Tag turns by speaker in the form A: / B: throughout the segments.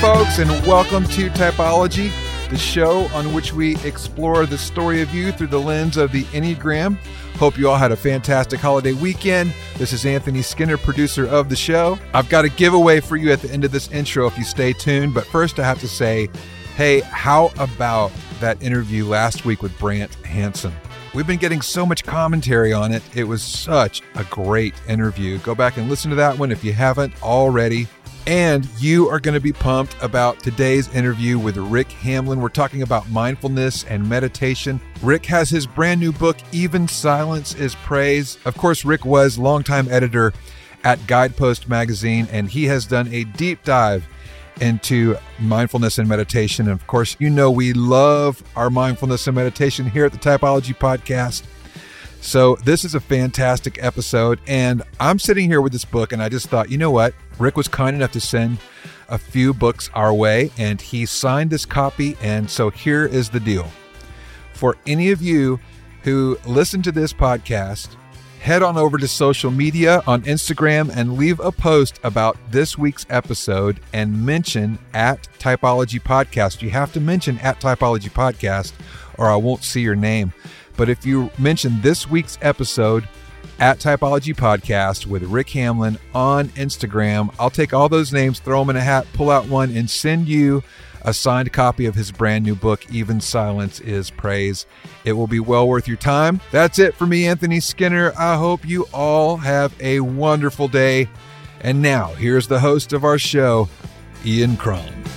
A: folks, and welcome to Typology, the show on which we explore the story of you through the lens of the Enneagram. Hope you all had a fantastic holiday weekend. This is Anthony Skinner, producer of the show. I've got a giveaway for you at the end of this intro if you stay tuned. But first, I have to say, hey, how about that interview last week with Brant Hansen? We've been getting so much commentary on it. It was such a great interview. Go back and listen to that one if you haven't already. And you are going to be pumped about today's interview with Rick Hamlin. We're talking about mindfulness and meditation. Rick has his brand new book, Even Silence is Praise. Of course, Rick was longtime editor at Guidepost Magazine, and he has done a deep dive into mindfulness and meditation. And of course, you know we love our mindfulness and meditation here at the Typology Podcast. So, this is a fantastic episode. And I'm sitting here with this book, and I just thought, you know what? Rick was kind enough to send a few books our way, and he signed this copy. And so, here is the deal for any of you who listen to this podcast, head on over to social media on Instagram and leave a post about this week's episode and mention at Typology Podcast. You have to mention at Typology Podcast, or I won't see your name. But if you mention this week's episode at Typology Podcast with Rick Hamlin on Instagram, I'll take all those names, throw them in a hat, pull out one, and send you a signed copy of his brand new book, Even Silence is Praise. It will be well worth your time. That's it for me, Anthony Skinner. I hope you all have a wonderful day. And now, here's the host of our show, Ian Cron.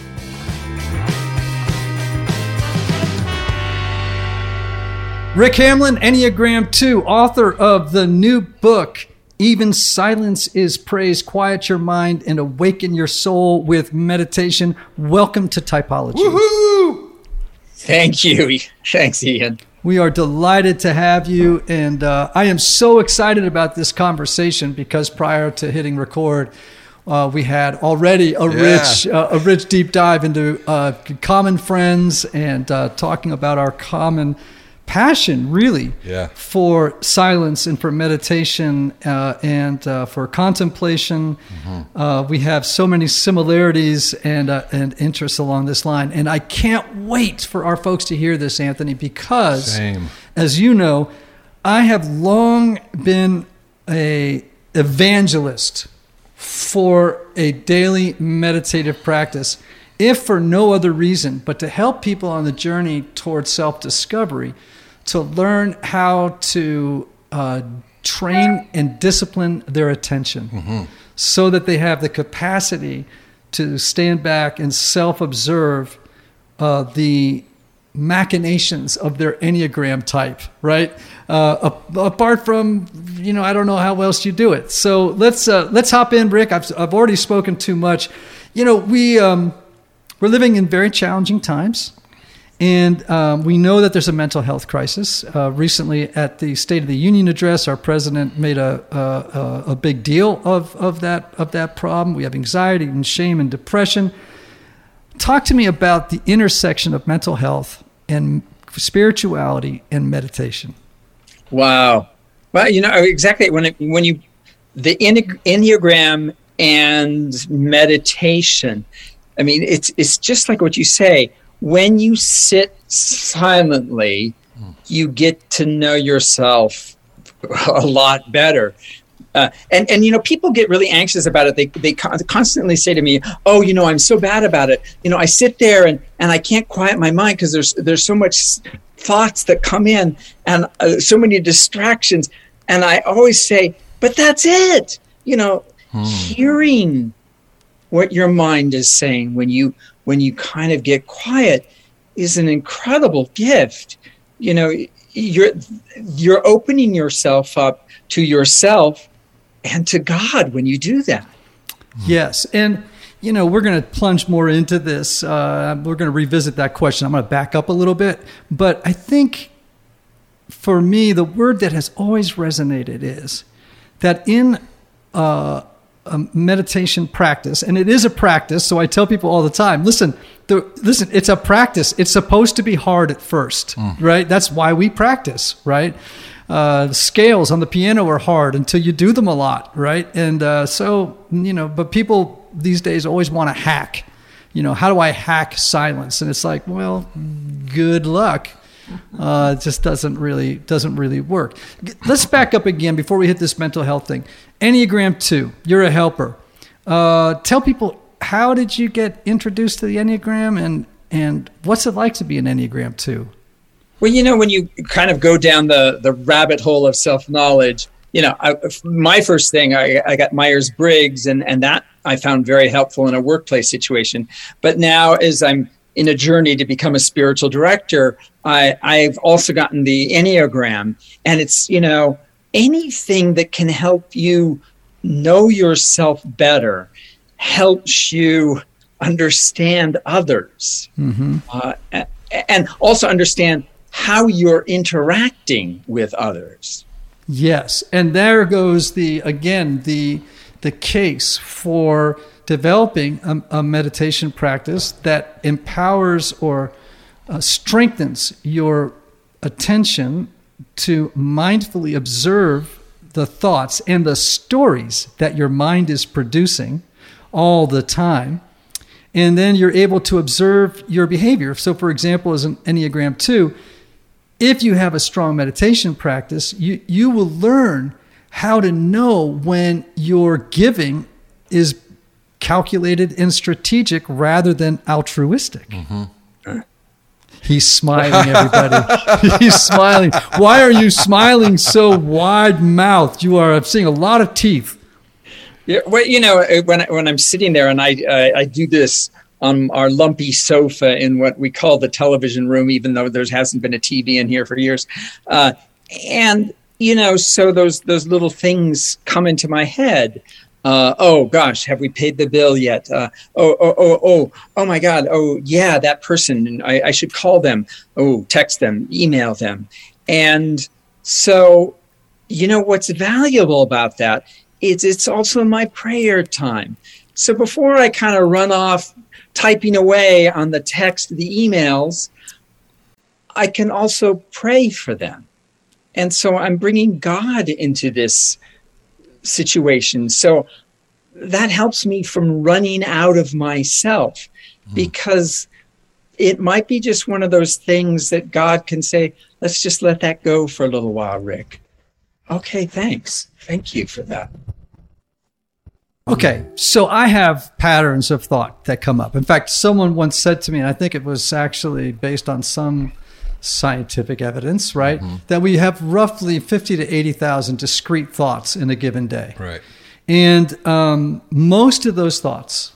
B: Rick Hamlin, Enneagram 2, author of the new book, Even Silence is Praise. Quiet your mind and awaken your soul with meditation. Welcome to Typology.
C: Woohoo! Thank you. Thanks, Ian.
B: We are delighted to have you, and uh, I am so excited about this conversation because prior to hitting record, uh, we had already a
A: Yeah.
B: rich, uh, a rich deep dive into uh, common friends and uh, talking about our common passion, really,
A: Yeah.
B: for silence and for meditation uh, and uh, for contemplation. Uh, we have so many similarities and uh, and interests along this line, and I can't wait for our folks to hear this, Anthony, because
A: Same.
B: as you know, I have long been a evangelist for a daily meditative practice, if for no other reason but to help people on the journey towards self discovery to learn how to uh, train and discipline their attention so that they have the capacity to stand back and self observe uh, the machinations of their enneagram type right? Uh, apart from you know i don't know how else you do it. So let's uh, let's hop in rick. I've, I've already spoken too much. You know we um, we're living in very challenging times and um, we know that there's a mental health crisis. Uh, recently, at the State of the Union address, our president made a, a, a big deal of, of, that, of that problem. We have anxiety and shame and depression. Talk to me about the intersection of mental health and spirituality and meditation.
C: Wow. Well, you know exactly when it, when you the Enne- enneagram and meditation. I mean, it's it's just like what you say. When you sit silently, you get to know yourself a lot better. Uh, and and you know people get really anxious about it. They they con- constantly say to me, "Oh, you know, I'm so bad about it. You know, I sit there and and I can't quiet my mind because there's there's so much thoughts that come in and uh, so many distractions." And I always say, "But that's it. You know, hearing what your mind is saying when you when you kind of get quiet is an incredible gift. You know, you're you're opening yourself up to yourself and to God when you do that.
B: Yes, and you know we're going to plunge more into this. Uh, we're going to revisit that question. I'm going to back up a little bit, but I think for me the word that has always resonated is that in uh, a meditation practice, and it is a practice. So I tell people all the time, listen, the, listen, it's a practice. It's supposed to be hard at first, right? That's why we practice, right? Uh, the scales on the piano are hard until you do them a lot, right? And uh, so, you know, but people these days always want to hack you know, how do I hack silence? And it's like, well, good luck. Uh, it just doesn't really doesn't really work. Let's back up again before we hit this mental health thing. Enneagram two, you're a helper. Uh, tell people how did you get introduced to the Enneagram and and what's it like to be an Enneagram two?
C: Well, you know, when you kind of go down the the rabbit hole of self knowledge, you know, I, my first thing I, I got Myers Briggs, and and that I found very helpful in a workplace situation. But now, as I'm in a journey to become a spiritual director, I, I've also gotten the Enneagram, and it's you know anything that can help you know yourself better helps you understand others mm-hmm. uh, and also understand how you're interacting with others.
B: Yes, and there goes the again the the case for developing a, a meditation practice that empowers or uh, strengthens your attention to mindfully observe the thoughts and the stories that your mind is producing all the time. And then you're able to observe your behavior. So, for example, as an Enneagram 2, if you have a strong meditation practice, you, you will learn how to know when your giving is calculated and strategic rather than altruistic. Mm-hmm. He's smiling, everybody. He's smiling. Why are you smiling so wide mouthed? You are I'm seeing a lot of teeth.
C: Yeah, well, you know, when when I'm sitting there and I uh, I do this on our lumpy sofa in what we call the television room, even though there hasn't been a TV in here for years. Uh, and you know, so those those little things come into my head. Uh, oh gosh, have we paid the bill yet? Uh, oh, oh, oh, oh, oh my God. Oh yeah, that person. I, I should call them. Oh, text them, email them. And so, you know, what's valuable about that is it's also my prayer time. So before I kind of run off typing away on the text, the emails, I can also pray for them. And so I'm bringing God into this situation. So that helps me from running out of myself mm. because it might be just one of those things that God can say, let's just let that go for a little while, Rick. Okay, thanks. Thank you for that.
B: Okay, so I have patterns of thought that come up. In fact, someone once said to me, and I think it was actually based on some scientific evidence, right? Mm-hmm. That we have roughly 50 to 80,000 discrete thoughts in a given day.
A: Right.
B: And um, most of those thoughts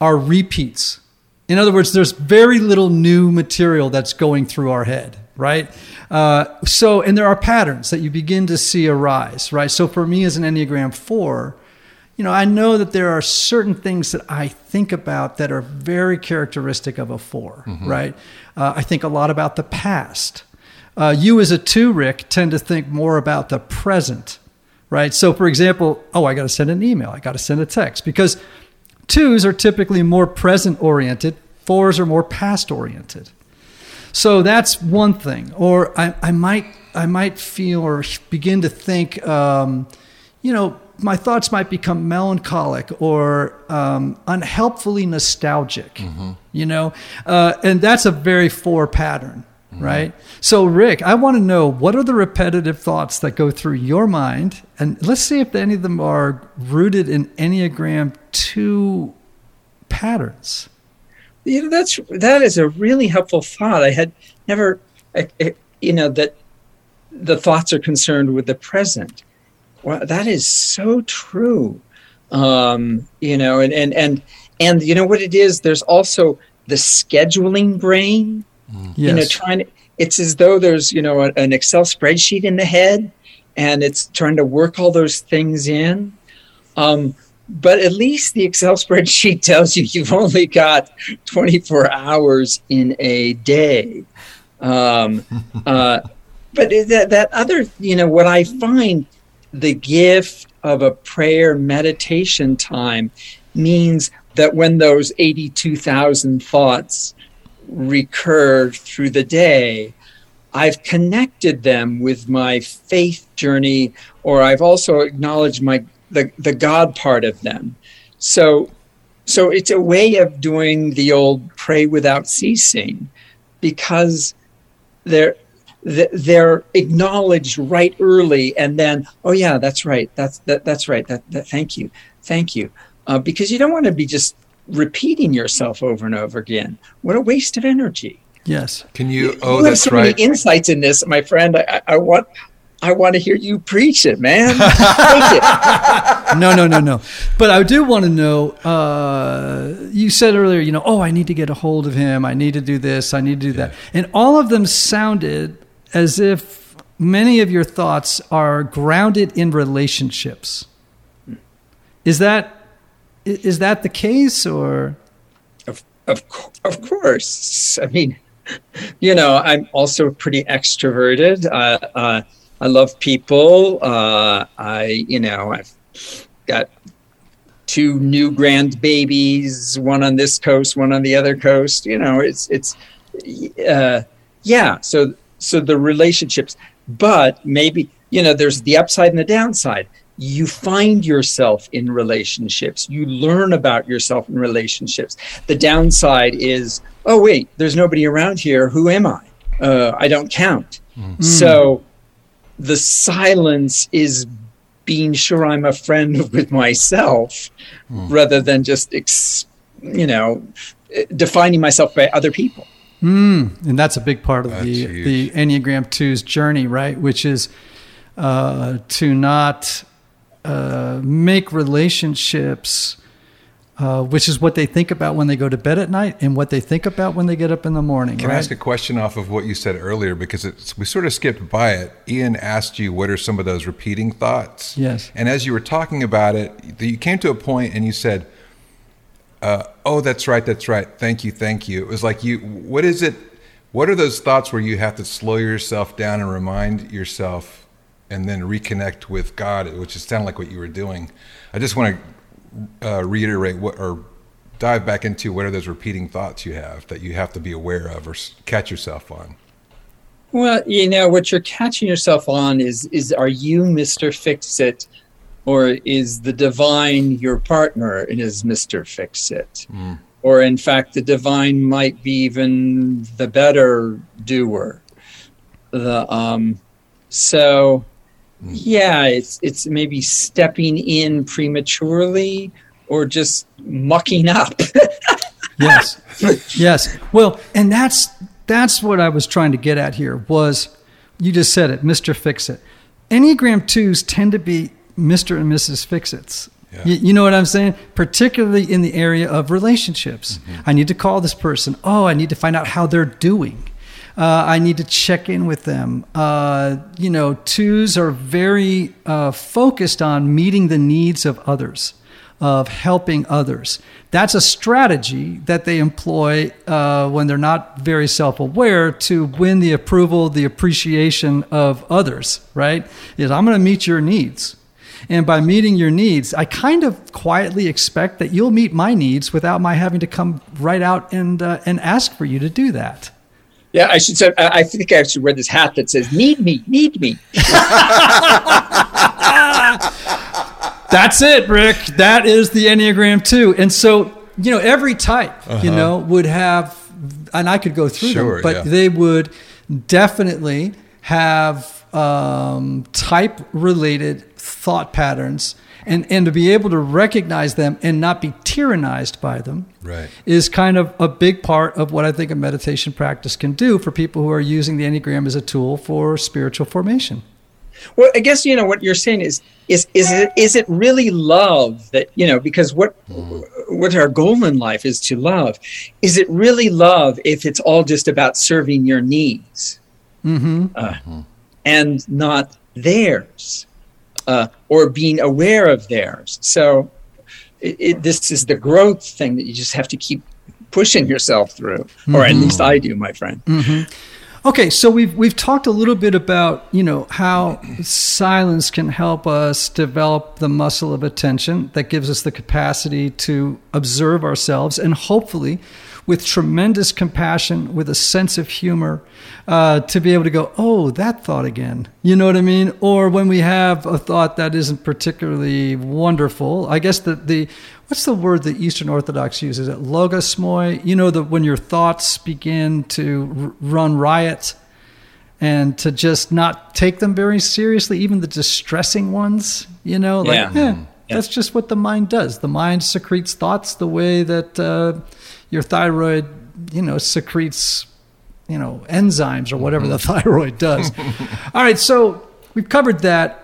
B: are repeats. In other words, there's very little new material that's going through our head, right? Uh, so, and there are patterns that you begin to see arise, right? So, for me as an Enneagram 4, you know, I know that there are certain things that I think about that are very characteristic of a 4 mm-hmm. right? Uh, I think a lot about the past. Uh, you, as a two, Rick, tend to think more about the present, right? So, for example, oh, I got to send an email, I got to send a text, because twos are typically more present oriented, fours are more past oriented. So that's one thing. Or I, I might I might feel or begin to think, um, you know, my thoughts might become melancholic or um, unhelpfully nostalgic, mm-hmm. you know, uh, and that's a very four pattern, mm-hmm. right? So, Rick, I want to know what are the repetitive thoughts that go through your mind, and let's see if any of them are rooted in Enneagram two patterns.
C: You know, that's that is a really helpful thought. I had never, you know, that the thoughts are concerned with the present well, that is so true. Um, you know, and, and, and, and you know what it is? There's also the scheduling brain,
B: mm. yes.
C: you know, trying to, it's as though there's, you know, a, an Excel spreadsheet in the head and it's trying to work all those things in. Um, but at least the Excel spreadsheet tells you you've only got 24 hours in a day. Um, uh, but that, that other, you know, what I find the gift of a prayer meditation time means that when those 82,000 thoughts recur through the day, I've connected them with my faith journey, or I've also acknowledged my the, the God part of them. So so it's a way of doing the old pray without ceasing because they're they're acknowledged right early and then oh yeah that's right that's that, that's right that, that thank you thank you uh, because you don't want to be just repeating yourself over and over again what a waste of energy
B: yes
A: can you
C: you
A: oh
C: have
A: that's
C: so
A: right
C: many insights in this my friend I, I want I want to hear you preach it, man. Take it.
B: no, no, no, no. But I do want to know. Uh, you said earlier, you know, oh, I need to get a hold of him. I need to do this. I need to do that. And all of them sounded as if many of your thoughts are grounded in relationships. Is that is that the case, or
C: Of, of, of course. I mean, you know, I'm also pretty extroverted. Uh, uh, I love people. Uh, I, you know, I've got two new grandbabies, one on this coast, one on the other coast. You know, it's it's uh, yeah. So so the relationships, but maybe you know, there's the upside and the downside. You find yourself in relationships. You learn about yourself in relationships. The downside is, oh wait, there's nobody around here. Who am I? Uh, I don't count. So the silence is being sure I'm a friend with myself rather than just, ex- you know, defining myself by other people.
B: Mm, and that's a big part of
A: That's
B: the
A: huge.
B: the Enneagram 2's journey, right? Which is uh, to not uh, make relationships, uh, which is what they think about when they go to bed at night and what they think about when they get up in the morning.
A: Can I ask a question off of what you said earlier? Because it's, we sort of skipped by it. Ian asked you, what are some of those repeating thoughts?
B: Yes.
A: And as you were talking about it, you came to a point and you said, uh, oh, that's right, that's right. Thank you, thank you. It was like you, what is it? What are those thoughts where you have to slow yourself down and remind yourself and then reconnect with God, which is sound like what you were doing? I just want to uh, reiterate what, or dive back into what are those repeating thoughts you have that you have to be aware of or catch yourself on.
C: Well, you know what you're catching yourself on is is are you Mister Fix It, or is the divine your partner and is Mister Fix It, or in fact the divine might be even the better doer. The um, so yeah, it's it's maybe stepping in prematurely or just mucking up.
B: yes. Yes. Well and that's that's what i was trying to get at here was you just said it mr fix it. Enneagram 2s tend to be mr and mrs Fixits.
A: Yeah.
B: you, you know what i'm saying particularly in the area of relationships i need to call this person oh i need to find out how they're doing uh, I need to check in with them. Uh, you know, twos are very uh, focused on meeting the needs of others, of helping others. That's a strategy that they employ uh, when they're not very self aware to win the approval, the appreciation of others, right? Is I'm going to meet your needs. And by meeting your needs, I kind of quietly expect that you'll meet my needs without my having to come right out and, uh, and ask for you to do that.
C: yeah, I should say. I I think I should wear this hat that says "Need me, need me."
B: That's it, Rick. That is the Enneagram 2. And so, you know, every type, you know, would have, and I could go through
A: Sure,
B: them, but
A: yeah.
B: they would definitely have um, type related thought patterns. And, and to be able to recognize them and not be tyrannized by them
A: Right.
B: is kind of a big part of what I think a meditation practice can do for people who are using the Enneagram as a tool for spiritual formation.
C: Well, I guess you know what you're saying is is is it is it really love that you know because what what our goal in life is to love. Is it really love if it's all just about serving your needs
B: Mm-hmm.
C: uh, and not theirs, uh, or being aware of theirs? So it, it, this is the growth thing that you just have to keep pushing yourself through, or at least I do, my friend.
B: Okay, so we've we've talked a little bit about you know how silence can help us develop the muscle of attention that gives us the capacity to observe ourselves and hopefully, with tremendous compassion, with a sense of humor, uh, to be able to go, oh, that thought again. You know what I mean? Or when we have a thought that isn't particularly wonderful, I guess that the what's the word that Eastern Orthodox uses? It logismoi. You know, the when your thoughts begin to r- run riot and to just not take them very seriously, even the distressing ones. You know, like
C: Yeah.
B: eh, that's just what the mind does. The mind secretes thoughts the way that uh, your thyroid, you know, secretes, you know, enzymes or whatever the thyroid does. All right, so we've covered that.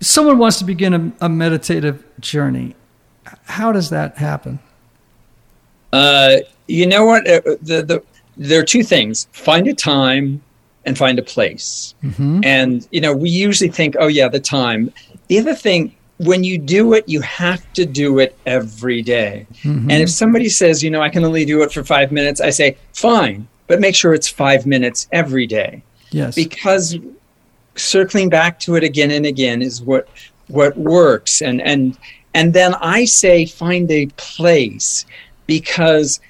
B: Someone wants to begin a, a meditative journey. How does that happen?
C: Uh, you know what? Uh, the, the, there are two things find a time and find a place. And, you know, we usually think, oh, yeah, the time. The other thing, when you do it, you have to do it every day. Mm-hmm. And if somebody says, you know, I can only do it for five minutes, I say, fine, but make sure it's five minutes every day
B: Yes.
C: because circling back to it again and again is what what works and and and then i say find a place because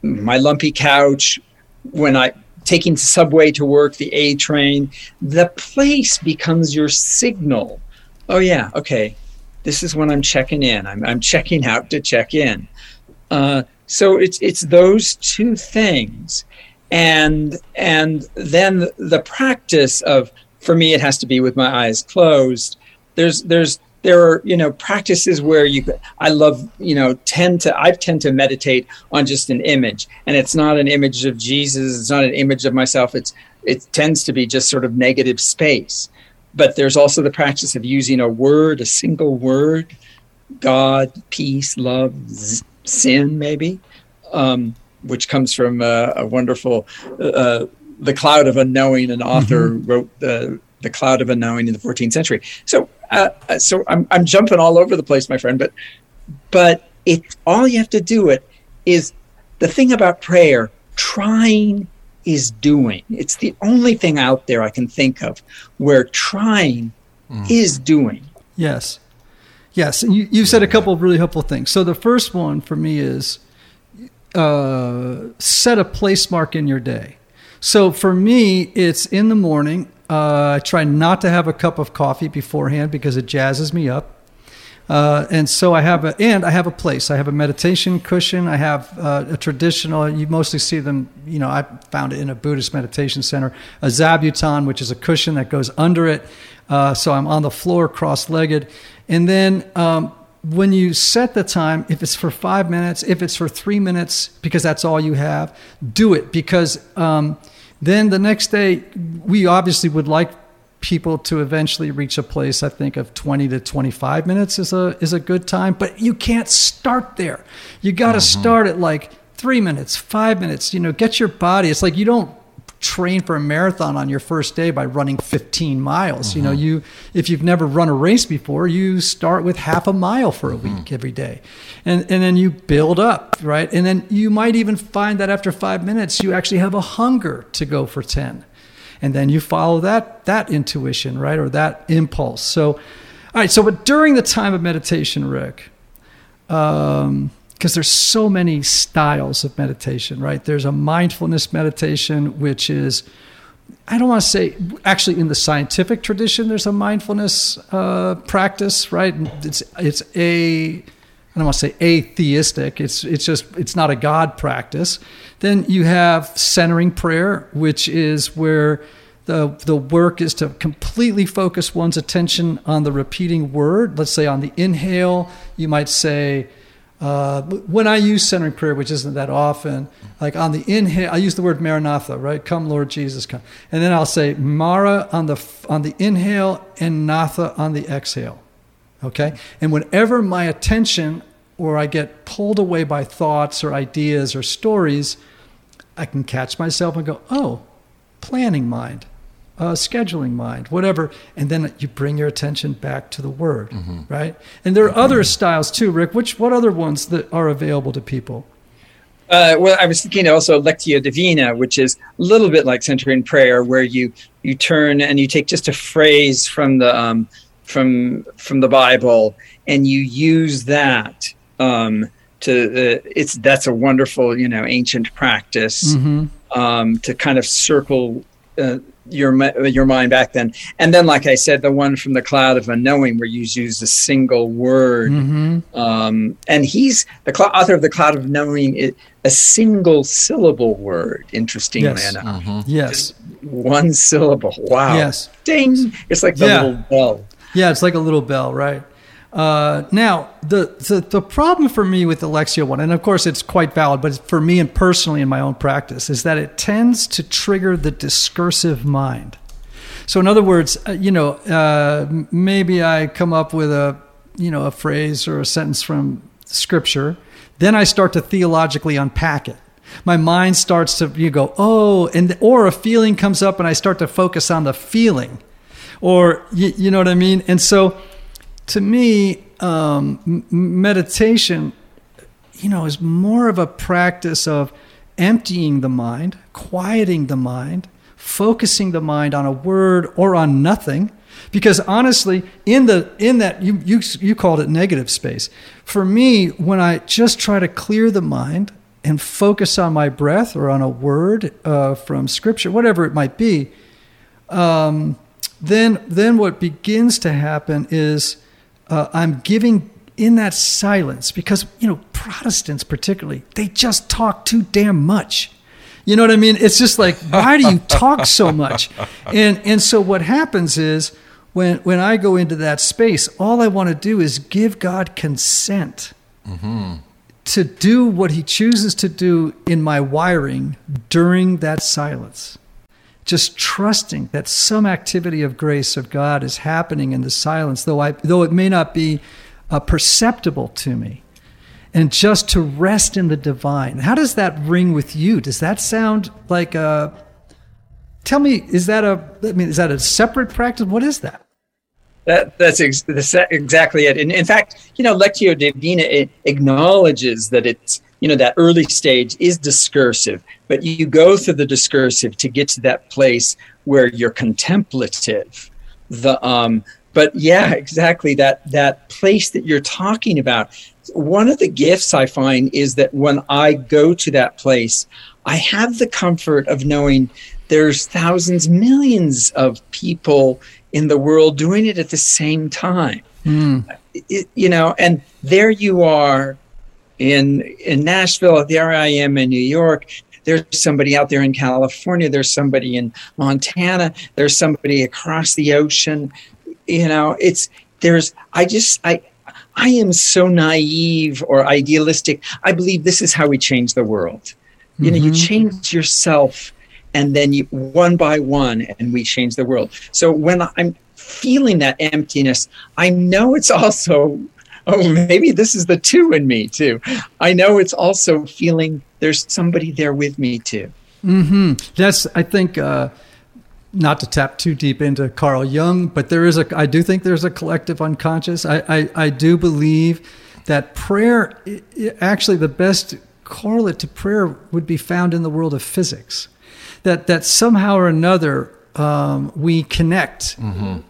C: my lumpy couch when i taking the subway to work the a train the place becomes your signal oh yeah okay this is when i'm checking in. I'm, I'm checking out to check in. Uh, so it's it's those two things. And and then the, practice of for me it has to be with my eyes closed. There's there's there are you know practices where you i love you know tend to i tend to meditate on just an image. And it's not an image of jesus. It's not an image of myself. It's it tends to be just sort of negative space but there's also the practice of using a word a single word god peace love z- sin maybe um, which comes from uh, a wonderful uh, the cloud of unknowing an author wrote the the cloud of unknowing in the 14th century. So uh, uh, so I'm, I'm jumping all over the place my friend but but it all you have to do it is the thing about prayer trying is doing it's the only thing out there i can think of where trying is doing
B: Yes. Yes. And you, you've said a couple of really helpful things. So the first one for me is uh, set a place mark in your day. So for me, it's in the morning. Uh, I try not to have a cup of coffee beforehand because it jazzes me up. Uh, and so I have a and I have a place. I have a meditation cushion. I have uh, a traditional. You mostly see them. You know, I found it in a Buddhist meditation center. A zabuton, which is a cushion that goes under it. Uh, so I'm on the floor, cross-legged, and then um, when you set the time, if it's for five minutes, if it's for three minutes, because that's all you have, do it. Because um, then the next day, we obviously would like people to eventually reach a place i think of 20 to 25 minutes is a is a good time but you can't start there. You got to mm-hmm. start at like 3 minutes 5 minutes you know get your body it's like you don't train for a marathon on your first day by running 15 miles you know mm-hmm. you if you've never run a race before you start with half a mile for a mm-hmm. week every day. And and then you build up right? And then you might even find that after 5 minutes you actually have a hunger to go for 10 and then you follow that that intuition right or that impulse. So all right so but during the time of meditation rick um because there's so many styles of meditation right? There's a mindfulness meditation which is i don't want to say actually in the scientific tradition there's a mindfulness uh, practice right? It's it's a I don't want to say atheistic. It's it's just it's not a God practice. Then you have centering prayer, which is where the the work is to completely focus one's attention on the repeating word. Let's say on the inhale, you might say. Uh, when I use centering prayer, which isn't that often, like on the inhale, I use the word Maranatha, right? Come, Lord Jesus, come, and then I'll say Mara on the on the inhale and Natha on the exhale. Okay? And whenever my attention or I get pulled away by thoughts or ideas or stories, I can catch myself and go, oh, planning mind, uh, scheduling mind, whatever. And then you bring your attention back to the word, right? And there are other styles too, Rick. Which, what other ones that are available to people?
C: Uh, well, I was thinking also Lectio Divina, which is a little bit like centering prayer, where you you turn and you take just a phrase from the um, from from the Bible and you use that um, to uh, it's that's a wonderful you know ancient practice um, to kind of circle uh, your your mind back then. And then, like I said, the one from the cloud of unknowing, where you use a single word.
B: Mm-hmm.
C: Um, and he's the cl- author of the cloud of knowing, it, a single syllable word. Interestingly
B: Yes.
C: enough,
B: Yes.
C: one syllable. Wow.
B: Yes.
C: Ding! It's like the
B: Yeah.
C: little bell.
B: Yeah, it's like a little bell, right? Uh, now, the, the the problem for me with Lectio one, and of course it's quite valid, but for me and personally in my own practice, is that it tends to trigger the discursive mind. So, in other words, uh, you know, uh, maybe I come up with a you know a phrase or a sentence from Scripture, then I start to theologically unpack it. My mind starts to you go, oh, and or a feeling comes up, and I start to focus on the feeling or you, you know what I mean? And so, to me, um, meditation, you know, is more of a practice of emptying the mind, quieting the mind, focusing the mind on a word or on nothing. Because honestly, in the in that you you you called it negative space. For me, when I just try to clear the mind and focus on my breath or on a word uh, from scripture, whatever it might be, um, then then what begins to happen is uh, I'm giving in that silence because you know Protestants particularly they just talk too damn much. You know what I mean? It's just like why do you talk so much? And and so what happens is when when I go into that space, all I want to do is give God consent to do what He chooses to do in my wiring during that silence just trusting that some activity of grace of God is happening in the silence, though I though it may not be uh, perceptible to me, and just to rest in the divine. How does that ring with you? Does that sound like a? Tell me, is that a? I mean, is that a separate practice? What is that?
C: That, that's ex- that's exactly it. And in fact, you know, Lectio Divina acknowledges that it's, you know, that early stage is discursive, but you go through the discursive to get to that place where you're contemplative. The um, but yeah, exactly that that place that you're talking about. One of the gifts I find is that when I go to that place, I have the comfort of knowing there's thousands, millions of people in the world doing it at the same time. It- you know, and there you are in in Nashville. There I am in New York. There's somebody out there in California. There's somebody in Montana. There's somebody across the ocean. You know, it's there's. I just I. I am so naive or idealistic. I believe this is how we change the world. You know, you mm-hmm. change yourself and then you one by one and we change the world so when i'm feeling that emptiness i know it's also oh maybe this is the two in me too i know it's also feeling there's somebody there with me too
B: hmm That's, I think, uh, not to tap too deep into Carl Jung, but there is a, I do think there's a collective unconscious. I, I, I do believe that prayer, actually, the best correlate to prayer would be found in the world of physics. That, that somehow or another, um, we connect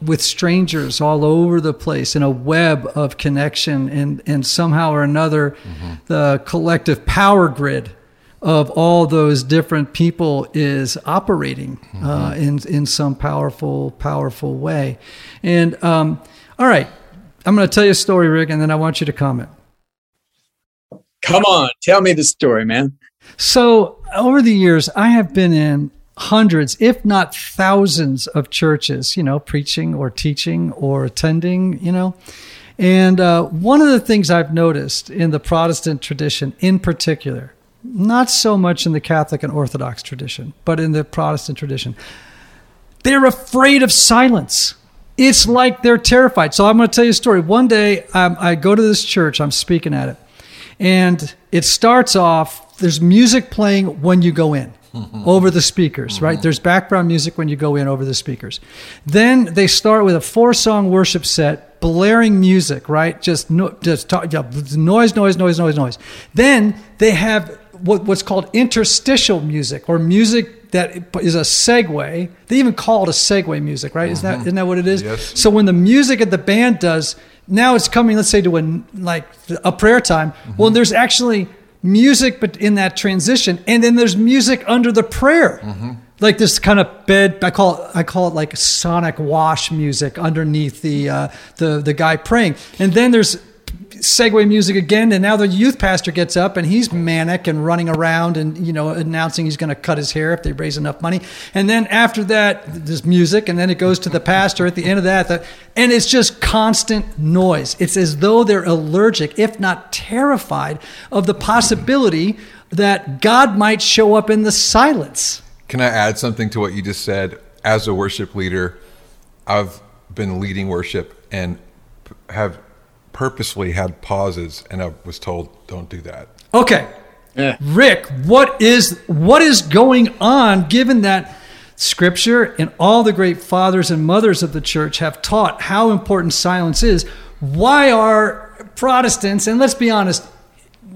B: with strangers all over the place in a web of connection, and, and somehow or another, the collective power grid of all those different people is operating uh, in in some powerful powerful way. And um, all right, I'm going to tell you a story, Rick, and then I want you to comment.
C: come on. Tell me the story man.
B: So over the years, I have been in hundreds, if not thousands, of churches. You know, preaching or teaching or attending. You know. And uh, one of the things I've noticed in the Protestant tradition, in particular, not so much in the Catholic and Orthodox tradition, but in the Protestant tradition, they're afraid of silence. It's like they're terrified. So I'm going to tell you a story. One day, um, I go to this church, I'm speaking at it, and it starts off, there's music playing when you go in. Over the speakers, right? Mm-hmm. There's background music when you go in over the speakers. Then they start with a four song worship set, blaring music, right? Just, no, just talk, yeah, noise, noise, noise, noise, noise. Then they have what, what's called interstitial music or music that is a segue. They even call it a segue music, right? Isn't that mm-hmm. isn't that what it is?
A: Yes.
B: So when the music that the band does, now it's coming. Let's say to a like a prayer time. Mm-hmm. Well, there's actually music, but in that transition, and then there's music under the prayer. like this kind of bed. I call it I call it like sonic wash music underneath the uh, the the guy praying, and then there's segue music again and now the youth pastor gets up and he's manic and running around and you know announcing he's going to cut his hair if they raise enough money. And then after that there's music and then it goes to the pastor at the end of that the, and it's just constant noise. It's as though they're allergic if not terrified of the possibility that god might show up in the silence.
A: Can I add something to what you just said? As a worship leader, I've been leading worship and have purposefully had pauses, and I was told, "Don't do that."
B: Okay.
C: Yeah.
B: Rick, what is what is going on given that scripture and all the great fathers and mothers of the church have taught how important silence is? Why are Protestants and let's be honest,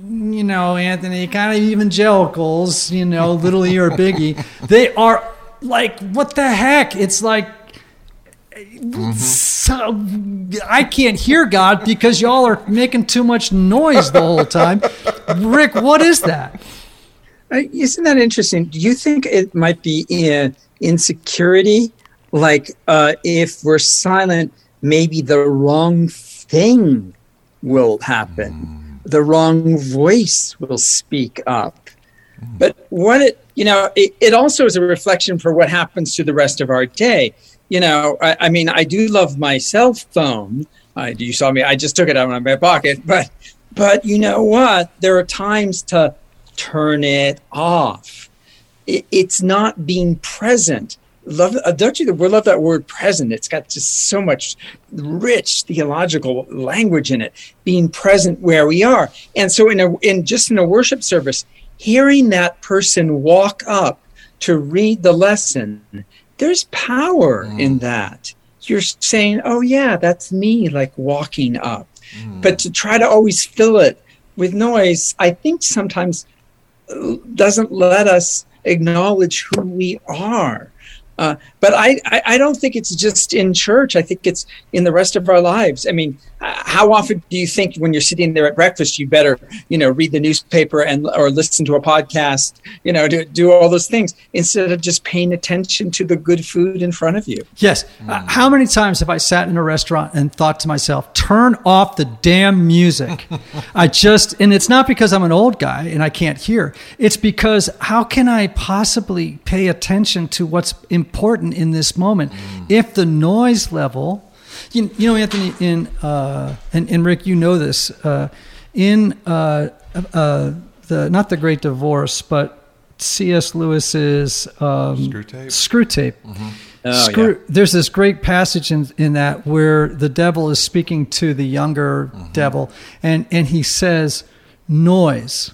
B: you know, Anthony, kind of evangelicals, you know, little E or big E, they are like, what the heck? It's like so I can't hear God because y'all are making too much noise the whole time. Rick, what is that?
C: Uh, Isn't that interesting? Do you think it might be in insecurity? Like uh, if we're silent, maybe the wrong thing will happen. The wrong voice will speak up. But what it, you know, it, it also is a reflection for what happens to the rest of our day. You know, I, I mean, I do love my cell phone. I, you saw me, I just took it out of my pocket, but, but you know what? There are times to turn it off. It, it's not being present. Love, uh, don't you? We love that word present. It's got just so much rich theological language in it. Being present where we are, and so in a in just in a worship service, hearing that person walk up to read the lesson, there's power mm. in that. You're saying, "Oh yeah, that's me," like walking up. Mm. But to try to always fill it with noise, I think sometimes uh, doesn't let us acknowledge who we are. Uh, but I, I, I don't think it's just in church. I think it's in the rest of our lives. I mean, uh, how often do you think when you're sitting there at breakfast, you better, you know, read the newspaper and or listen to a podcast, you know, do, do all those things instead of just paying attention to the good food in front of you?
B: Yes. Uh, how many times have I sat in a restaurant and thought to myself, turn off the damn music? I just, and it's not because I'm an old guy and I can't hear. It's because how can I possibly pay attention to what's important in this moment if the noise level, you, you know, Anthony, in, uh, and, and Rick, you know this, uh, in uh, uh, the, not the Great Divorce, but C.S. Lewis's um,
A: Screwtape?
B: Screw tape.
C: Oh,
B: Screw, There's this great passage in, in that where the devil is speaking to the younger devil, and, and he says, Noise.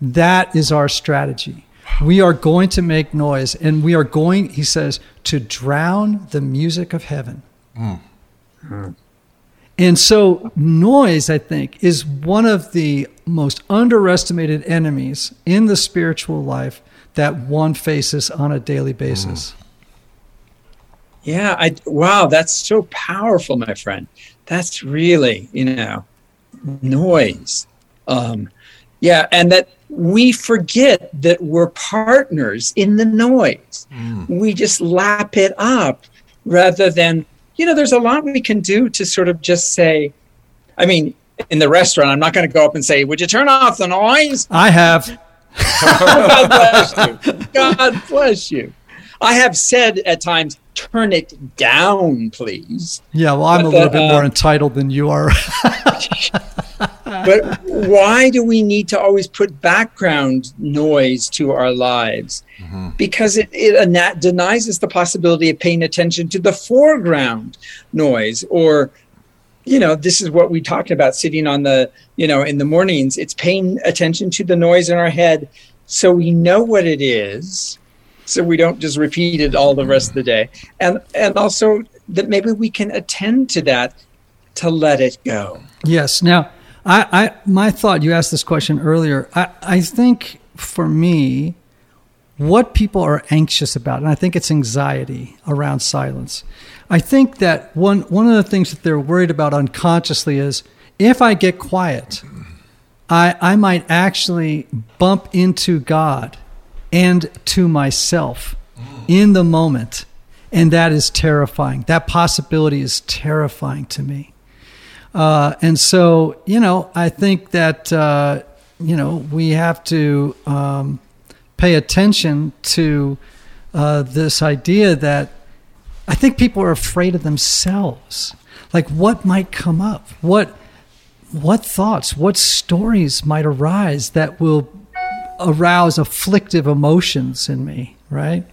B: That is our strategy. We are going to make noise, and we are going, he says, to drown the music of heaven. And so, noise, I think, is one of the most underestimated enemies in the spiritual life that one faces on a daily basis.
C: Yeah, I wow, that's so powerful, my friend. That's really, you know, noise. Um, yeah, and that we forget that we're partners in the noise. We just lap it up rather than, you know, there's a lot we can do to sort of just say, I mean, in the restaurant, I'm not going to go up and say, "Would you turn off the noise?"
B: I have.
C: God bless you. God bless you. I have said at times, "Turn it down, please."
B: Yeah, well, I'm
C: But
B: a little
C: the,
B: bit more
C: uh,
B: entitled than you are.
C: but why do we need to always put background noise to our lives? Mm-hmm. Because it, it ana- denies us the possibility of paying attention to the foreground noise or you know this is what we talked about sitting on the you know in the mornings it's paying attention to the noise in our head so we know what it is so we don't just repeat it all the rest of the day and and also that maybe we can attend to that to let it go
B: Yes. Now, I, I my thought. You asked this question earlier. I, I think for me, what people are anxious about, and I think it's anxiety around silence. I think that one one of the things that they're worried about unconsciously is if I get quiet, I I might actually bump into God and to myself in the moment. And that is terrifying. That possibility is terrifying to me. Uh, and so, you know, I think that, uh, you know, we have to um, pay attention to uh, this idea that I think people are afraid of themselves. Like, what might come up? What, what thoughts, what stories might arise that will arouse afflictive emotions in me, right?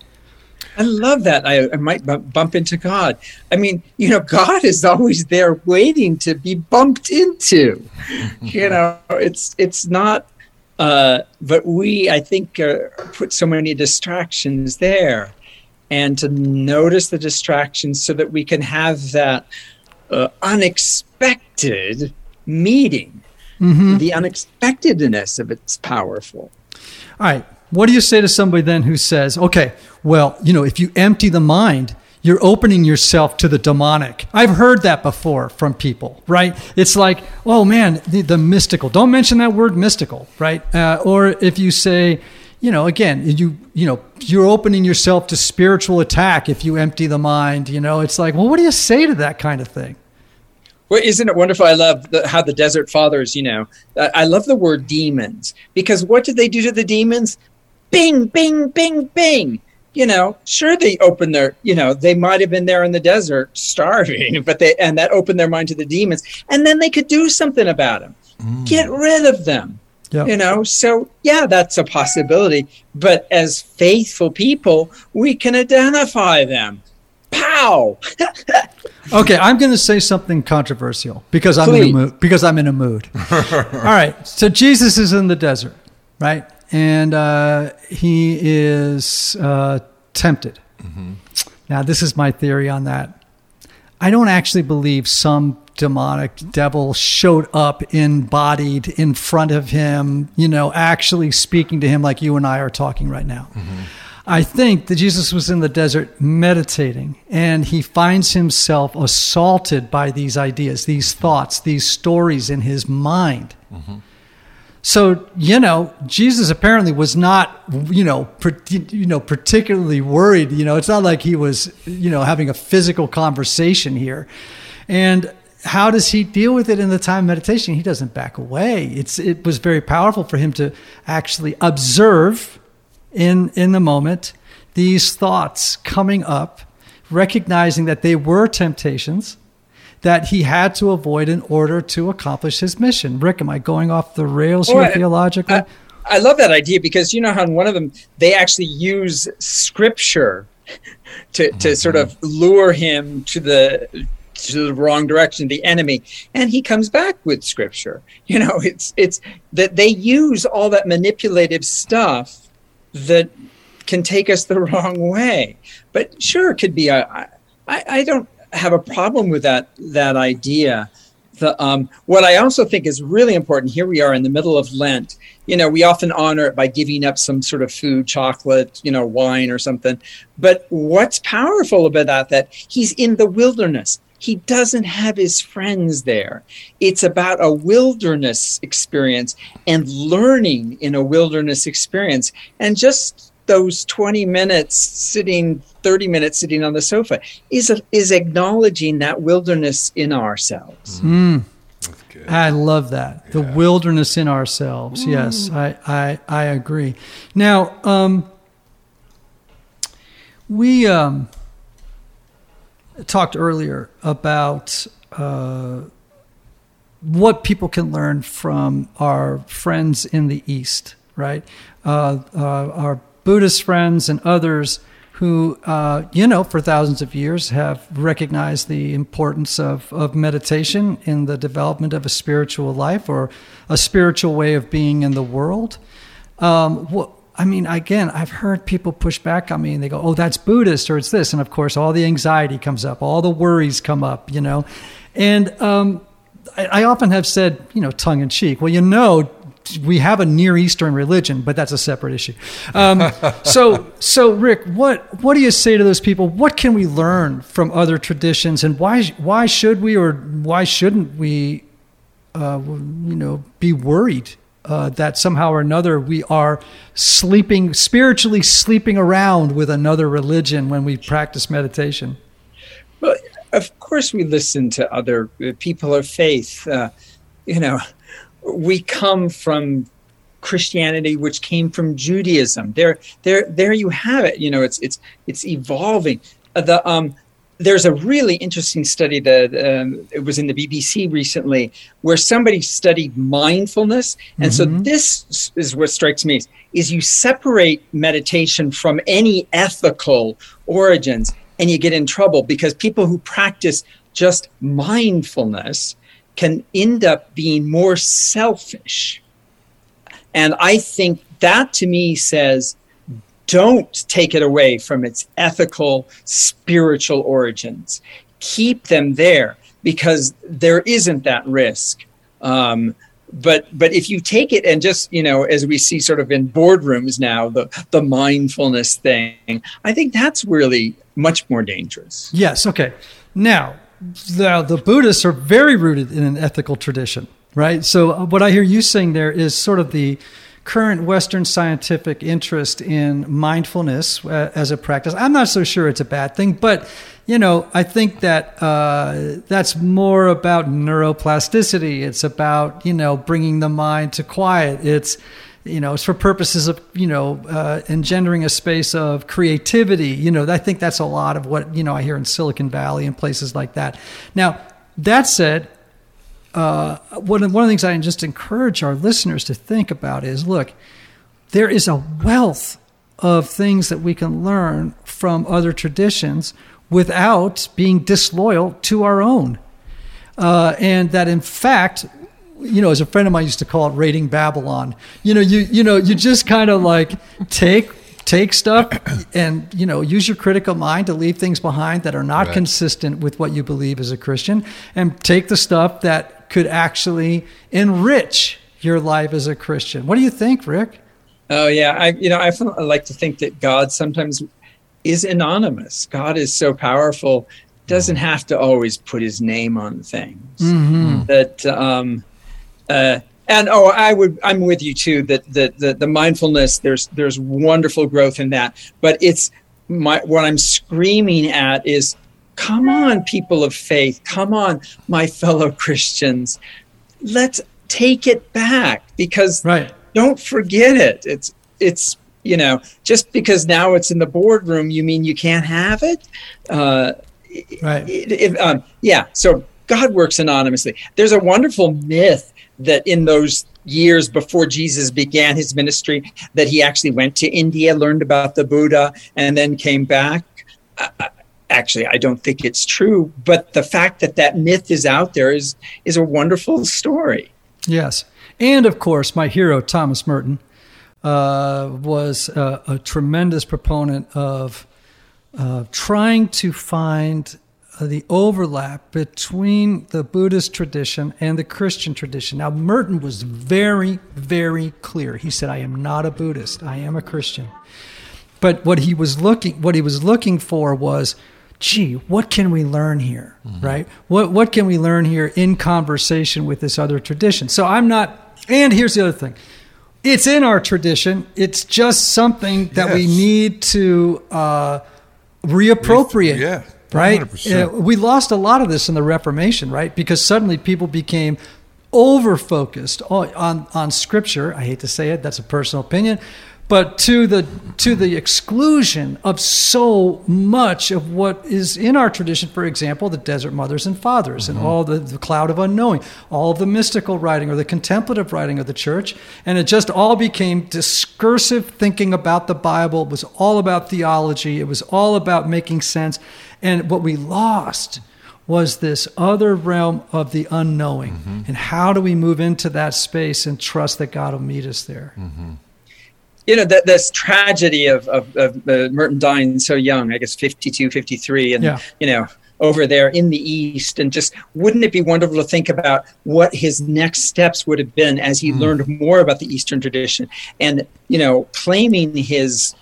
C: I love that. I, I might bump into God. I mean, you know, God is always there waiting to be bumped into. you know, it's it's not. Uh, but we, I think, uh, put so many distractions there, and to notice the distractions so that we can have that uh, unexpected meeting. Mm-hmm. The unexpectedness of it's powerful.
B: All right. What do you say to somebody then who says, okay, well, you know, if you empty the mind, you're opening yourself to the demonic. I've heard that before from people, right? It's like, oh man, the, the mystical. Don't mention that word mystical, right? Uh, or if you say, you know, again, you you know, you're opening yourself to spiritual attack if you empty the mind. You know, it's like, well, what do you say to that kind of thing?
C: Well, isn't it wonderful? I love the, how the Desert Fathers, you know, I love the word demons because what did they do to the demons? Bing, bing, bing, bing. You know, sure they opened their, you know, they might have been there in the desert starving, but they, and that opened their mind to the demons. And then they could do something about them, mm. get rid of them. Yep. You know, so yeah, that's a possibility. But as faithful people, we can identify them. Pow!
B: okay, I'm going to say something controversial because I'm Please. in a mood. Because I'm in a mood. All right, so Jesus is in the desert, right? And uh, he is uh, tempted. Mm-hmm. Now, this is my theory on that. I don't actually believe some demonic devil showed up embodied in front of him, you know, actually speaking to him like you and I are talking right now. Mm-hmm. I think that Jesus was in the desert meditating and he finds himself assaulted by these ideas, these thoughts, these stories in his mind. Mm-hmm. So, you know, Jesus apparently was not, you know, you know, particularly worried. You know, it's not like he was, you know, having a physical conversation here. And how does he deal with it in the time of meditation? He doesn't back away. It's it was very powerful for him to actually observe in in the moment these thoughts coming up, recognizing that they were temptations that he had to avoid in order to accomplish his mission. Rick, am I going off the rails here I, theologically? I,
C: I love that idea because you know how in one of them they actually use scripture to, to mm-hmm. sort of lure him to the to the wrong direction, the enemy, and he comes back with scripture. You know, it's it's that they use all that manipulative stuff that can take us the wrong way. But sure, it could be. A, I, I don't have a problem with that that idea. The, um, what I also think is really important. Here we are in the middle of Lent. You know, we often honor it by giving up some sort of food, chocolate, you know, wine or something. But what's powerful about that? That he's in the wilderness he doesn't have his friends there. It's about a wilderness experience and learning in a wilderness experience. And just those 20 minutes sitting, 30 minutes sitting on the sofa is, a, is acknowledging that wilderness in ourselves.
B: Mm. I love that. Yeah. The wilderness in ourselves. Mm. Yes, I, I, I agree. Now, um, we, um, talked earlier about uh, what people can learn from our friends in the East, right? Uh, uh, our Buddhist friends and others who, uh, you know, for thousands of years have recognized the importance of, of meditation in the development of a spiritual life or a spiritual way of being in the world. Um, what, I mean, again, I've heard people push back on me and they go, oh, that's Buddhist or it's this. And of course, all the anxiety comes up, all the worries come up, you know. And um, I, I often have said, you know, tongue in cheek, well, you know, we have a Near Eastern religion, but that's a separate issue. Um, so, so Rick, what what do you say to those people? What can we learn from other traditions, and why why should we or why shouldn't we, uh, you know, be worried uh, that somehow or another we are sleeping, spiritually sleeping around with another religion when we practice meditation?
C: Well, of course, we listen to other uh, people of faith. Uh, you know, we come from Christianity, which came from Judaism. There, there, there you have it. You know, it's it's it's evolving. Uh, the um, there's a really interesting study that um, it was in the BBC recently where somebody studied mindfulness. And mm-hmm. so this is what strikes me is you separate meditation from any ethical origins and you get in trouble because people who practice just mindfulness can end up being more selfish. And I think that to me says don't take it away from its ethical, spiritual origins. Keep them there because there isn't that risk. Um, but but if you take it and just you know as we see sort of in boardrooms now the the mindfulness thing i think that's really much more dangerous
B: yes okay now the, the buddhists are very rooted in an ethical tradition right so uh, what i hear you saying there is sort of the current Western scientific interest in mindfulness uh, as a practice. I'm not so sure it's a bad thing, but you know, I think that uh, that's more about neuroplasticity. It's about you know bringing the mind to quiet. It's you know, it's for purposes of you know uh, engendering a space of creativity. You know, I think that's a lot of what you know I hear in Silicon Valley and places like that. Now, that said, uh, one, of, one of the things I just encourage our listeners to think about is look, there is a wealth of things that we can learn from other traditions without being disloyal to our own. Uh, and that in fact, you know, as a friend of mine used to call it raiding Babylon. You know, you you know, you just kind of like take take stuff and you know use your critical mind to leave things behind that are not right. consistent with what you believe as a christian and take the stuff that could actually enrich your life as a christian what do you think rick
C: oh yeah i you know i like to think that god sometimes is anonymous god is so powerful doesn't mm-hmm. have to always put his name on things mm-hmm. that um uh and oh i would i'm with you too that the, the the mindfulness there's there's wonderful growth in that. But it's my what i'm screaming at is come on people of faith come on my fellow christians. Let's take it back because
B: right.
C: don't forget it. It's it's you know just because now it's in the boardroom you mean you can't have it? Uh,
B: right.
C: it, it, um, yeah so god works anonymously. There's a wonderful myth that in those years before Jesus began his ministry, that he actually went to India, learned about the Buddha, and then came back. Uh, actually, I don't think it's true, but the fact that that myth is out there is is a wonderful story.
B: Yes, and of course, my hero Thomas Merton uh, was a, a, tremendous proponent of uh, trying to find uh, the overlap between the Buddhist tradition and the Christian tradition. Now, Merton was very, very clear. He said, "I am not a Buddhist. I am a Christian." But what he was looking, what he was looking for was, gee, what can we learn here, mm-hmm. right? What what can we learn here in conversation with this other tradition? So I'm not. And here's the other thing. It's in our tradition. It's just something that yes. we need to uh, reappropriate.
A: Yeah
B: right? Uh, we lost a lot of this in the Reformation, right? Because suddenly people became over focused on, on scripture. I hate to say it, that's a personal opinion, but to the to the exclusion of so much of what is in our tradition for example the desert mothers and fathers mm-hmm. and all the, the cloud of unknowing all of the mystical writing or the contemplative writing of the church and it just all became discursive thinking about the bible it was all about theology it was all about making sense and what we lost was this other realm of the unknowing. Mm-hmm. And how do we move into that space and trust that God will meet us there?
C: Mm-hmm. You know, that this tragedy of, of, of uh, Merton dying so young, I guess 52, 53, and, yeah. you know, over there in the East. And just wouldn't it be wonderful to think about what his next steps would have been as he mm. learned more about the Eastern tradition and, you know, claiming his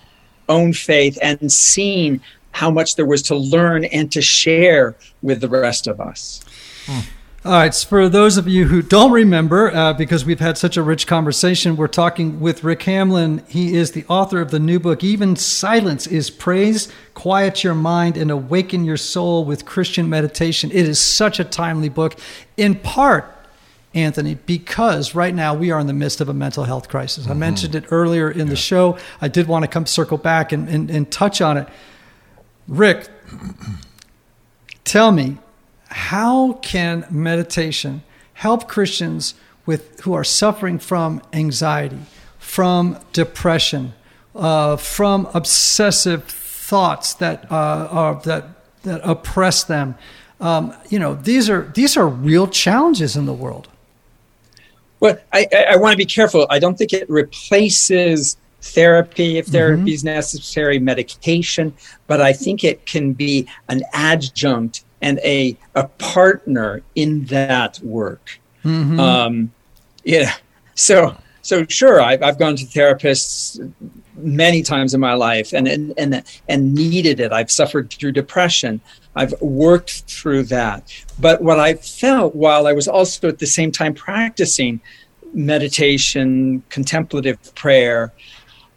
C: own faith and seeing how much there was to learn and to share with the rest of us.
B: Hmm. All right. So for those of you who don't remember, uh, because we've had such a rich conversation, we're talking with Rick Hamlin. He is the author of the new book, Even Silence is Praise. Quiet your mind and awaken your soul with Christian meditation. It is such a timely book, in part, Anthony, because right now we are in the midst of a mental health crisis. I mentioned it earlier in the show. I did want to come circle back and, and, and touch on it. Rick, tell me, how can meditation help Christians with who are suffering from anxiety, from depression, uh, from obsessive thoughts that uh, are that that oppress them? Um, you know, these are these are real challenges in the world.
C: Well, I, I, I want to be careful. I don't think it replaces therapy if therapy is necessary, medication, but I think it can be an adjunct and a a partner in that work.
B: Mm-hmm.
C: Um, yeah. So so sure, I've I've gone to therapists many times in my life and and and, and needed it. I've suffered through depression. I've worked through that. But what I felt while I was also at the same time practicing meditation, contemplative prayer,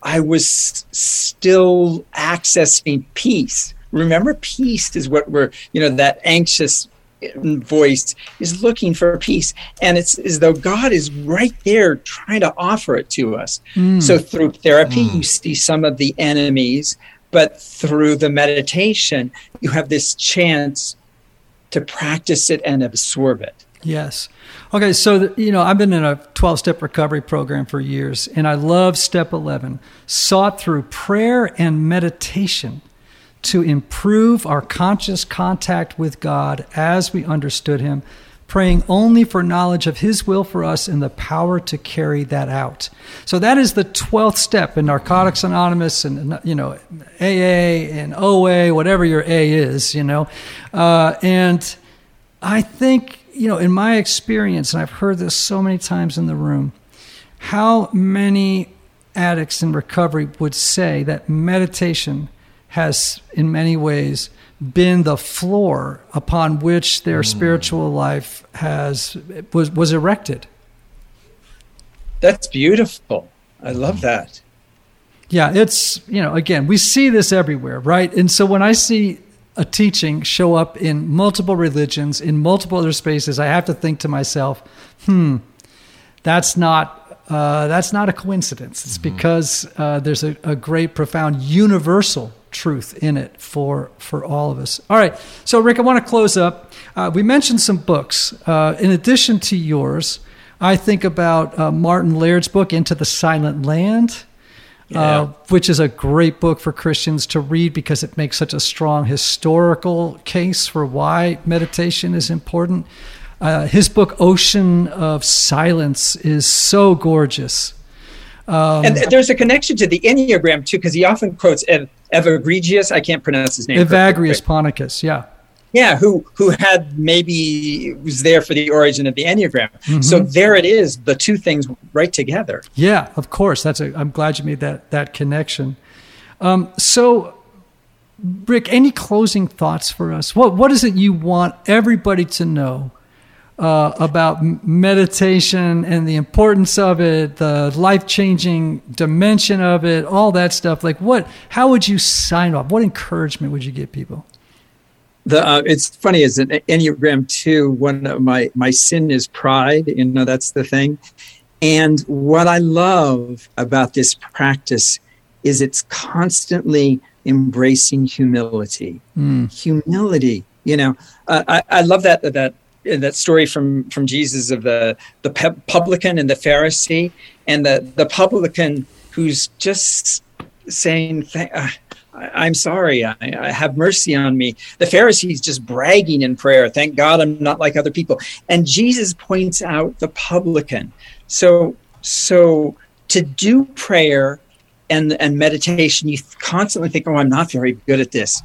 C: I was still accessing peace. Remember, peace is what we're, you know, that anxious voice is looking for peace. And it's as though God is right there trying to offer it to us. Hmm. So through therapy, hmm. you see some of the enemies, but through the meditation, you have this chance to practice it and absorb it.
B: Yes. Okay, so you know, I've been in a 12-step recovery program for years and I love step 11, sought through prayer and meditation to improve our conscious contact with God as we understood him, praying only for knowledge of his will for us and the power to carry that out. So that is the 12th step in Narcotics Anonymous and you know, AA and OA, whatever your A is, you know. Uh, and I think you know, in my experience, and I've heard this so many times in the room, how many addicts in recovery would say that meditation has, in many ways, been the floor upon which their hmm. spiritual life has was was erected.
C: That's beautiful. I love hmm. that.
B: Yeah, it's you know, again, we see this everywhere, right? And so when I see a teaching show up in multiple religions, in multiple other spaces, I have to think to myself, hmm, that's not uh, that's not a coincidence. It's because uh, there's a, a great, profound, universal truth in it for for all of us. All right, so Rick, I want to close up. Uh, we mentioned some books. Uh, in addition to yours, I think about uh, Martin Laird's book, Into the Silent Land uh, which is a great book for Christians to read because it makes such a strong historical case for why meditation is important. Uh, his book, Ocean of Silence, is so gorgeous. Um,
C: and there's a connection to the Enneagram too, because he often quotes Ev- Evagrius. I can't pronounce his name.
B: Evagrius Ponticus, yeah.
C: Yeah, who who had maybe was there for the origin of the Enneagram.
B: Mm-hmm.
C: So there it is, the two things right together.
B: Yeah, of course. That's a. I'm glad you made that that connection. Um, so, Rick, any closing thoughts for us? What What is it you want everybody to know uh, about meditation and the importance of it, the life changing dimension of it, all that stuff? Like, what? How would you sign off? What encouragement would you give people?
C: The uh, it's funny is an Enneagram two. One of my my sin is pride. You know that's the thing. And what I love about this practice is it's constantly embracing humility. Humility. You know, uh, I I love that that that story from from Jesus of the the publican and the Pharisee, and the the publican who's just saying. Uh, I- I'm sorry. I, I have mercy on me. The Pharisees just bragging in prayer. Thank God I'm not like other people. And Jesus points out the publican. So, so to do prayer and and meditation, you constantly think, "Oh, I'm not very good at this."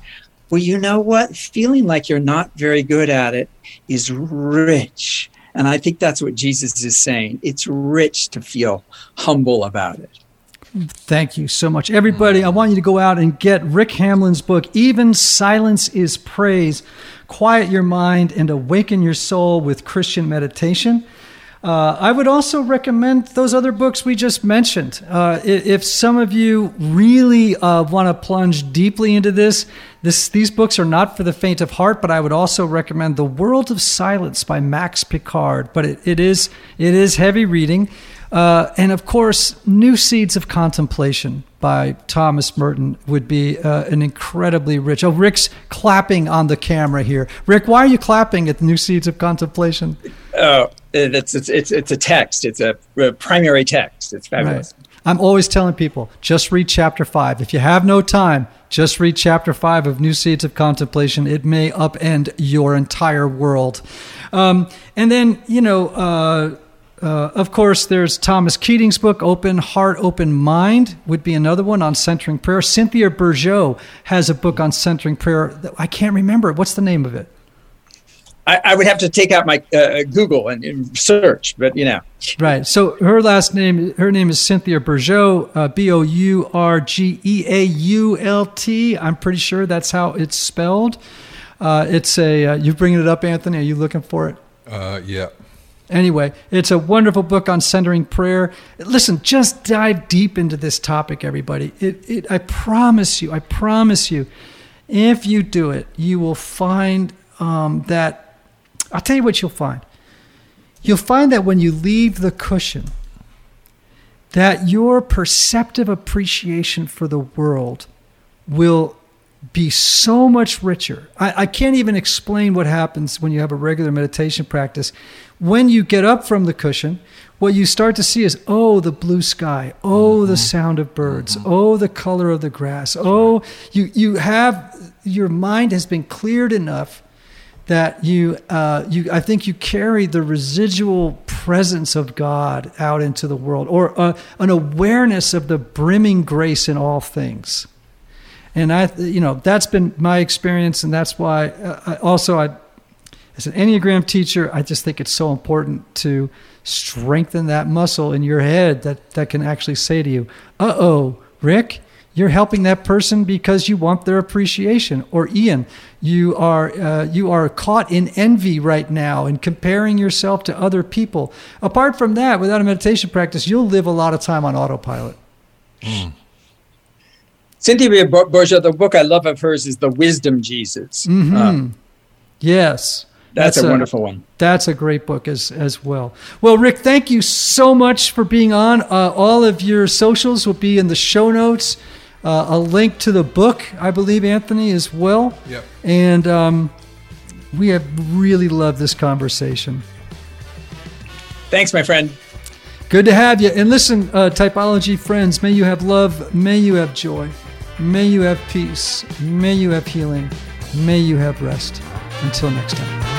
C: Well, you know what? Feeling like you're not very good at it is rich. And I think that's what Jesus is saying. It's rich to feel humble about it.
B: Thank you so much. Everybody, I want you to go out and get Rick Hamlin's book, Even Silence is Praise. Quiet your mind and awaken your soul with Christian meditation. Uh, I would also recommend those other books we just mentioned. Uh, if some of you really uh, want to plunge deeply into this, this, these books are not for the faint of heart. But I would also recommend *The World of Silence* by Max Picard. But it, it is it is heavy reading. Uh, and of course, New Seeds of Contemplation by Thomas Merton would be uh, an incredibly rich. Oh, Rick's clapping on the camera here. Rick, why are you clapping at New Seeds of Contemplation?
C: Oh, it's, it's, it's, it's a text, it's a, a primary text. It's fabulous. Right.
B: I'm always telling people just read chapter five. If you have no time, just read chapter five of New Seeds of Contemplation. It may upend your entire world. Um, and then, you know, uh, uh, of course, there's Thomas Keating's book, Open Heart, Open Mind, would be another one on centering prayer. Cynthia Bourgeault has a book on centering prayer. I can't remember. What's the name of it?
C: I, I would have to take out my uh, Google and, and, search, but you know.
B: Right. So her last name, her name is Cynthia Bourgeault, uh, B O U R G E A U L T. I'm pretty sure that's how it's spelled. Uh, it's a, uh, you bringing it up, Anthony? Are you looking for it?
A: Uh, yeah.
B: Anyway, it's a wonderful book on centering prayer. Listen, just dive deep into this topic, everybody. It, it, I promise you, I promise you, if you do it, you will find um, that. I'll tell you what you'll find. You'll find that when you leave the cushion, that your perceptive appreciation for the world will be so much richer. I, I, can't even explain what happens when you have a regular meditation practice. When you get up from the cushion, what you start to see is oh, the blue sky, oh, mm-hmm. the sound of birds, mm-hmm. oh, the color of the grass, oh, you, you have, your mind has been cleared enough that you, uh, you, I think you carry the residual presence of God out into the world or uh, an awareness of the brimming grace in all things and I, you know, that's been my experience, and that's why. Uh, I, also, I, as an Enneagram teacher, I just think it's so important to strengthen that muscle in your head that that can actually say to you, "Uh oh, Rick." You're helping that person because you want their appreciation. Or Ian, you are uh, you are caught in envy right now and comparing yourself to other people. Apart from that, without a meditation practice, you'll live a lot of time on autopilot. Mm.
C: Cynthia Bourgeault, the book I love of hers is The Wisdom Jesus.
B: Mm-hmm. Uh, yes.
C: That's, that's a, a, wonderful one.
B: That's a great book as as well. Well, Rick, thank you so much for being on. Uh, all of your socials will be in the show notes. Uh, a link to the book, I believe, Anthony, as well.
A: Yep.
B: And um, we have really loved this conversation.
C: Thanks, my friend.
B: Good to have you. And listen, uh, typology friends, may you have love, may you have joy. May you have peace. May you have healing. May you have rest. Until next time.